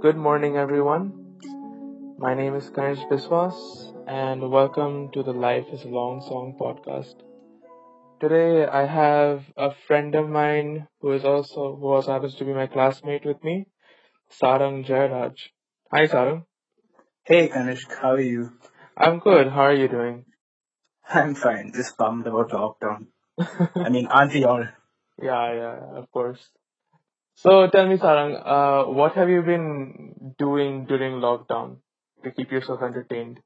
Good morning, everyone. My name is Kanish Biswas, and welcome to the Life is a Long Song podcast. Today, I have a friend of mine who is also who also happens to be my classmate with me, Sarang Jayaraj. Hi, Sarang. Hey Kanishk, how are you? I'm good. How are you doing? I'm fine, just bummed about lockdown. I mean, aren't we all? Yeah, yeah, of course. So tell me, Sarang, uh, what have you been doing during lockdown to keep yourself entertained?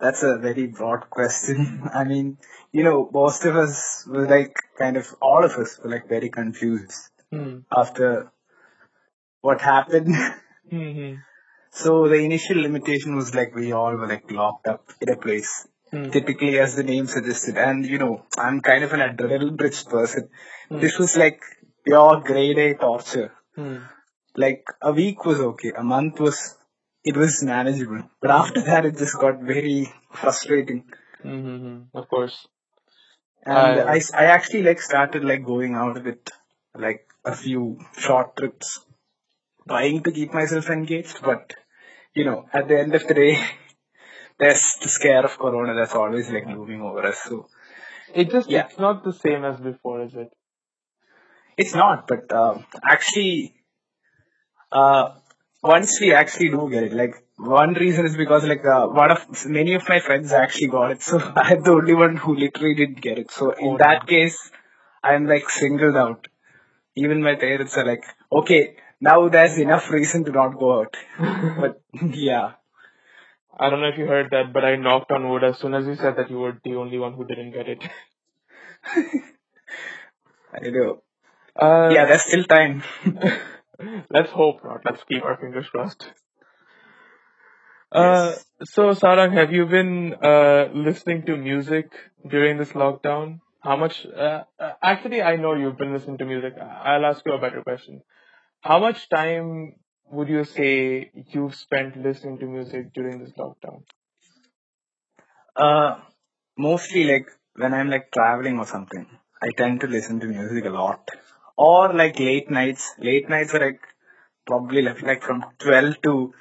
That's a very broad question. I mean, you know, most of us were like kind of, all of us were like very confused Hmm. after what happened. Hmm. so the initial limitation was like we all were like locked up in a place. Hmm. Typically, as the name suggested, and you know, I'm kind of an adrenaline-rich person. Hmm. This was like pure grade A torture. Hmm. like a week was okay a month was it was manageable but after that it just got very frustrating Hmm. Of course. and I I, I actually like started like going out with like a few short trips trying to keep myself engaged but you know at the end of the day there's the scare of corona that's always like looming over us so it just yeah it's not the same as before, is it? It's not but um actually uh, once we actually do get it, like one reason is because like uh, one of many of my friends actually got it, so I'm the only one who literally didn't get it. So in Oh that case, I'm like singled out. Even my parents are like, okay, now there's enough reason to not go out. But yeah, I don't know if you heard that, but I knocked on wood as soon as you said that you were the only one who didn't get it. I know. Uh, Yeah, there's still time. let's hope not. Let's keep our fingers crossed. Uh, Yes. so Sarang, have you been uh listening to music during this lockdown? How much? Uh, uh, actually, I know you've been listening to music. I'll ask you a better question. How much time would you say you've spent listening to music during this lockdown? Uh, mostly like when I'm like traveling or something, I tend to listen to music a lot. Or like late nights. Late nights are like probably like, like from 12 to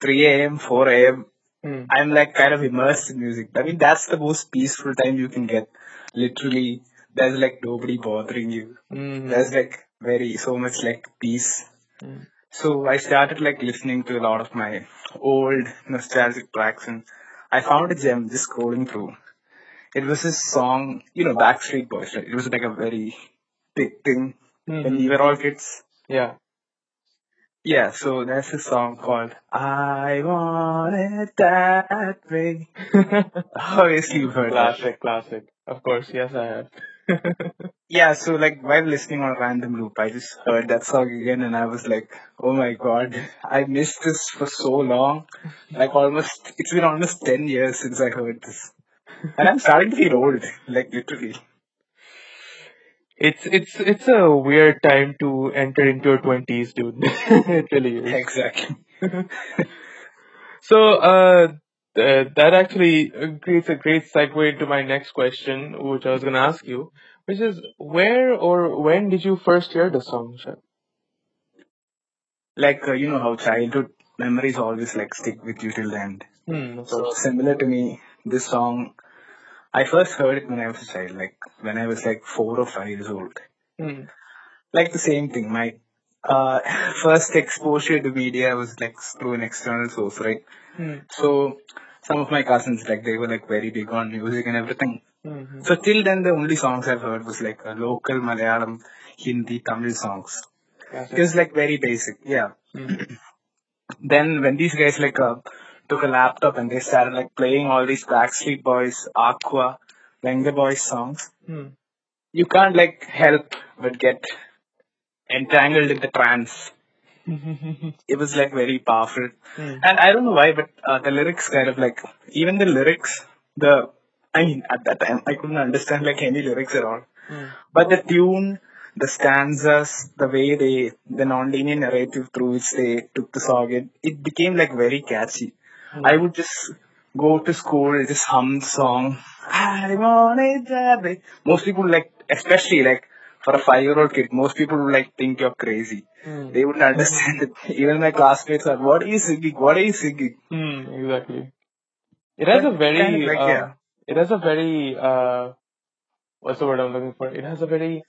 3 a.m., 4 a.m. Hmm. I'm like kind of immersed in music. I mean, that's the most peaceful time you can get. Literally, there's like nobody bothering you. Mm-hmm. There's like very, so much like peace. Mm. So I started like listening to a lot of my old nostalgic tracks and I found a gem just scrolling through. It was this song, you know, Backstreet Boys, right? It was like a very big thing when we Mm-hmm. were all kids. Yeah. Yeah, so there's a song called I Want It That Way. Obviously you've heard that. classic, classic. Of course, yes, I have. Yeah, so like while listening on a random loop, I just heard that song again and I was like, oh my god, I missed this for so long. Like almost, it's been almost 10 years since I heard this. And I'm starting to feel old, like literally. It's it's it's a weird time to enter into your twenties, dude. it really is. Exactly. So, uh, th- that actually uh, creates a great segue into my next question, which I was gonna ask you, which is where or when did you first hear the song? Like, uh, you know how childhood memories always like stick with you till the end. Hmm, So similar to me, this song, I first heard it when I was a child, like when I was like four or five years old. Hmm. Like the same thing, my uh, first exposure to media was like through an external source, right? Hmm. So some of my cousins, like they were like very big on music and everything. Hmm. So till then, the only songs I've heard was like a local Malayalam, Hindi, Tamil songs. It was like very basic, yeah. Hmm. Then when these guys like uh, took a laptop and they started like playing all these Backstreet Boys, Aqua, Vengaboys songs, Hmm. you can't like help but get entangled in the trance. It was like very powerful. Hmm. And I don't know why, but uh, the lyrics kind of like, even the lyrics, the, I mean, at that time, I couldn't understand like any lyrics at all. Hmm. But the tune, the stanzas, the way they, the non-linear narrative through which they took the song, it, it became like very catchy. I would just go to school, and just hum the song. I want it that way. Most people like, especially like for a five-year-old kid, most people would like think you're crazy. Hmm. They wouldn't understand it. Even my classmates are, "What are you singing? What are you singing?" Hmm, exactly. It has a very, kind of like uh, yeah, it has a very, uh, what's the word I'm looking for? It has a very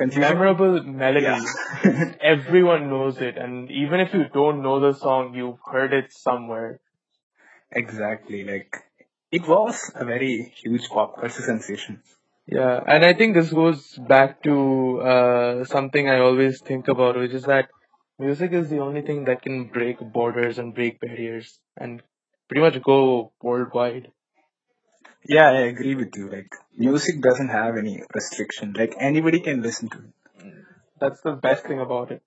memorable melody. Yeah. Everyone knows it, and even if you don't know the song, you've heard it somewhere. exactly. Like it was a very huge pop culture sensation. Yeah, and I think this goes back to uh, something I always think about, which is that music is the only thing that can break borders and break barriers and pretty much go worldwide. Yeah, I agree with you. Like music doesn't have any restriction. Like anybody can listen to it. That's the best thing about it.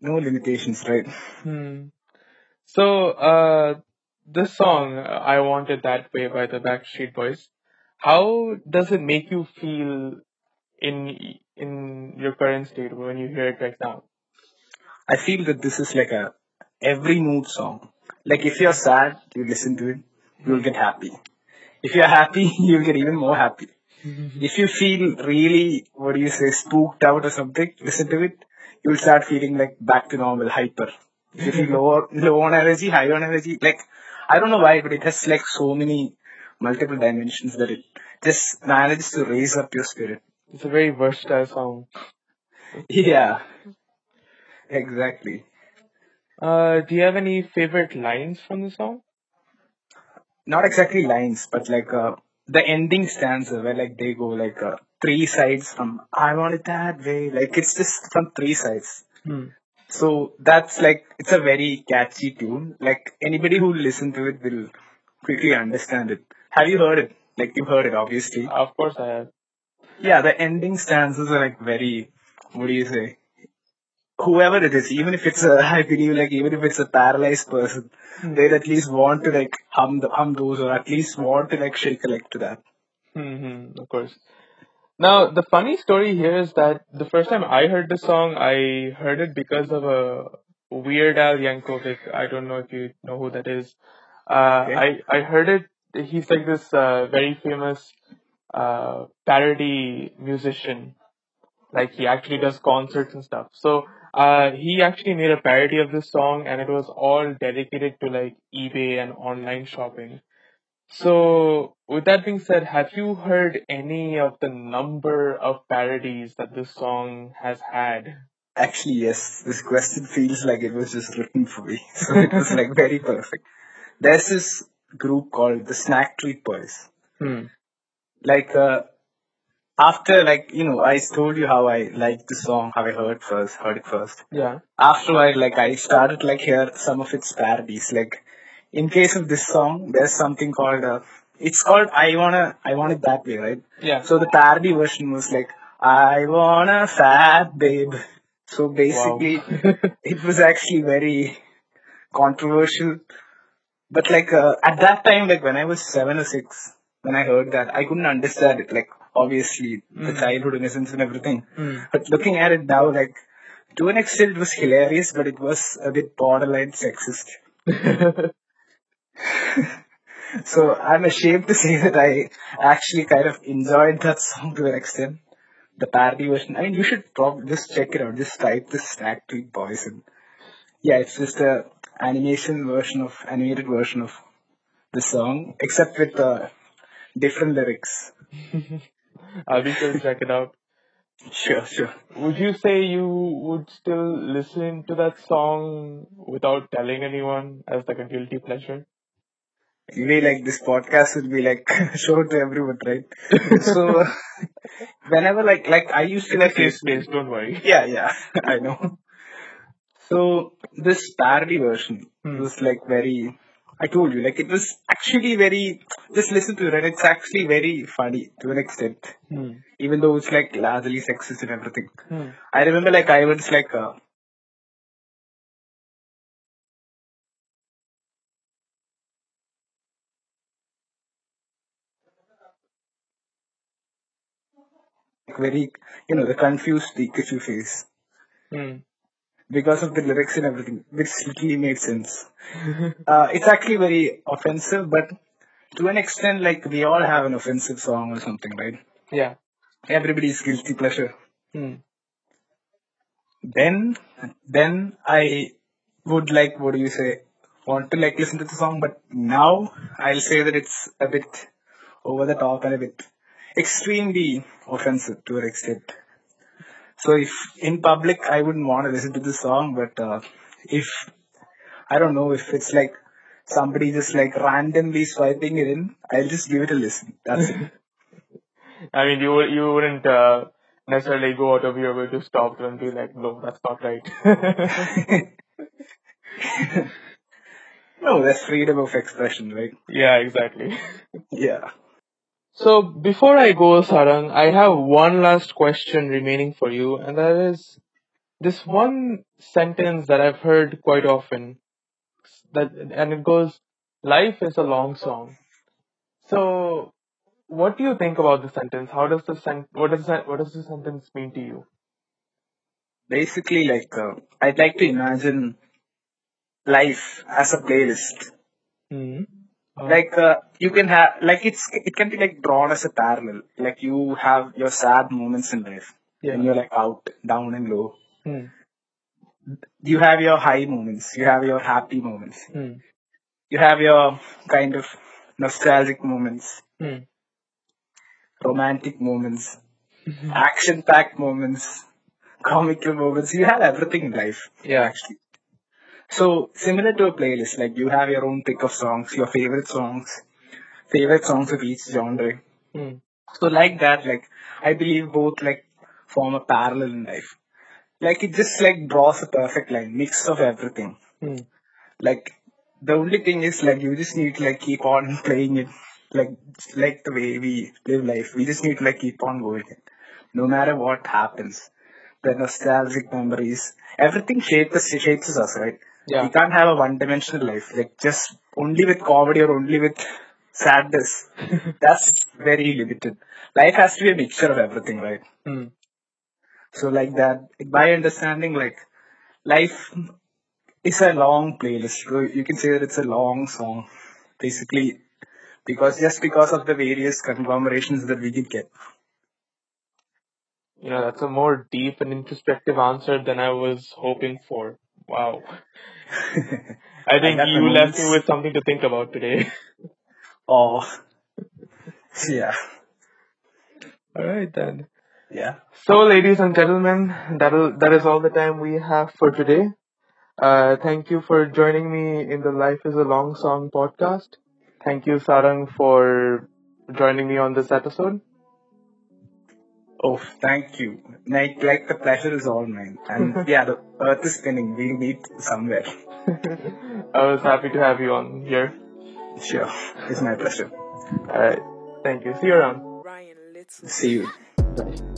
No limitations, right? Hmm. So, uh, this song, I Want It That Way by the Backstreet Boys, how does it make you feel in in your current state when you hear it right now? I feel that this is like a every mood song. Like if you're sad, you listen to it, you'll get happy. If you're happy, you'll get even more happy. If you feel really, what do you say, spooked out or something, listen to it, you'll start feeling like back to normal, hyper. If you feel low, low on energy, high on energy, like, I don't know why, but it has like so many multiple dimensions that it just manages to raise up your spirit. It's a very versatile song. Yeah, exactly. Uh, do you have any favorite lines from the song? Not exactly lines, but like uh, the ending stanza where like they go like uh, three sides from I want it that way. Like it's just from three sides. Hmm. So that's like it's a very catchy tune. Like anybody who listen to it will quickly understand it. Have you heard it? Like you've heard it, obviously. Of course I have. Yeah, the ending stanzas are like very. What do you say? Whoever it is, even if it's a, I believe like even if it's a paralyzed person, they'll at least want to like hum the, hum those or at least want to like shake a leg to that. Mm-hmm, of course. Now, the funny story here is that the first time I heard the song, I heard it because of a Weird Al Yankovic. I don't know if you know who that is. Uh, Okay. I I heard it. He's like this uh, very famous uh, parody musician. Like he actually does concerts and stuff. So uh, he actually made a parody of this song, and it was all dedicated to like eBay and online shopping. So, with that being said, have you heard any of the number of parodies that this song has had? Actually, yes. This question feels like it was just written for me, so it was like very perfect. There's this group called the Snack Treat Boys. Hmm. Like uh, after like you know I told you how I liked the song, how I heard first, heard it first. Yeah. After I like I started like hear some of its parodies. Like in case of this song, there's something called uh, it's called I wanna I want it that way, right? Yeah. So the parody version was like I want a fat babe. So Wow. basically, it was actually very controversial. But like uh, at that time, like when I was seven or six, when I heard that, I couldn't understand it. Like obviously the Mm. childhood innocence and everything. Hmm. But looking at it now, like to an extent, it was hilarious, but it was a bit borderline sexist. So I'm ashamed to say that I actually kind of enjoyed that song to an extent. The parody version. I mean, you should probably just check it out. Just type the Snack Treat Boys and yeah, it's just a animation version of animated version of the song, except with uh, different lyrics. I'll be sure to check it out. Sure, sure. Would you say you would still listen to that song without telling anyone as like a guilty pleasure? Anyway, like this podcast will be like shown to everyone, right? So whenever like like I used to like listen- space, don't worry. Yeah, yeah, I know. So this parody version Hmm. was like very. I told you, like it was actually very. Just listen to it, and it's actually very funny to an extent, Hmm. even though it's like largely sexist and everything. Hmm. I remember, like I was like, uh, very, you know, the confused Pikachu face Hmm. Because of the lyrics and everything, which literally made sense. Uh, it's actually very offensive, but to an extent, like we all have an offensive song or something, right? Yeah. everybody's guilty pleasure. Hmm. Then, then I would like, what do you say, want to like listen to the song, but now I'll say that it's a bit over the top and a bit extremely offensive to an extent. So if in public I wouldn't want to listen to the song, but uh, if I don't know if it's like somebody just like randomly swiping it in, I'll just give it a listen. That's it. I mean, you would- you wouldn't uh, necessarily go out of your way to stop them and be like, no, that's not right. no, that's freedom of expression, right? yeah, exactly. Yeah. So before I go, Sarang, I have one last question remaining for you, and that is this one sentence that I've heard quite often. That and it goes, "Life is a long song." So, what do you think about the sentence? How does the sen- what does that what does the sentence mean to you? Basically, like uh, I'd like to imagine life as a playlist. Hmm. Like uh, you can have, like it's it can be like drawn as a parallel. Like you have your sad moments in life Yeah. when you're like out, down and low. Hmm. You have your high moments. You have your happy moments. Hmm. You have your kind of nostalgic moments, Hmm. romantic moments, action-packed moments, comical moments. You have everything in life. Yeah. actually. So similar to a playlist, like you have your own pick of songs, your favorite songs, favorite songs of each genre. Hmm. So like that, like I believe both like form a parallel in life. Like it just like draws a perfect line, mix of everything. Hmm. Like the only thing is like you just need to like keep on playing it, like like the way we live life. We just need to like keep on going no matter what happens. The nostalgic memories, everything shapes shapes us, right? Yeah. We can't have a one-dimensional life, like just only with comedy or only with sadness. That's very limited. Life has to be a mixture of everything, right? Hmm. So like that, by understanding like life is a long playlist. You can say that it's a long song, basically, because just because of the various conglomerations that we can get. You know, that's a more deep and introspective answer than I was hoping for. Wow. I think the you left me with something to think about today. Oh, yeah, All right then. yeah. So, ladies and gentlemen, that that is all the time we have for today. Uh, thank you for joining me in the Life is a Long Song podcast. Thank you, Sarang, for joining me on this episode. Oh, thank you. Like, like the pleasure is all mine. And yeah, the earth is spinning. We'll meet somewhere. I was happy to have you on here. Sure. It's my pleasure. All right. Thank you. See you around. ryan See you. Bye.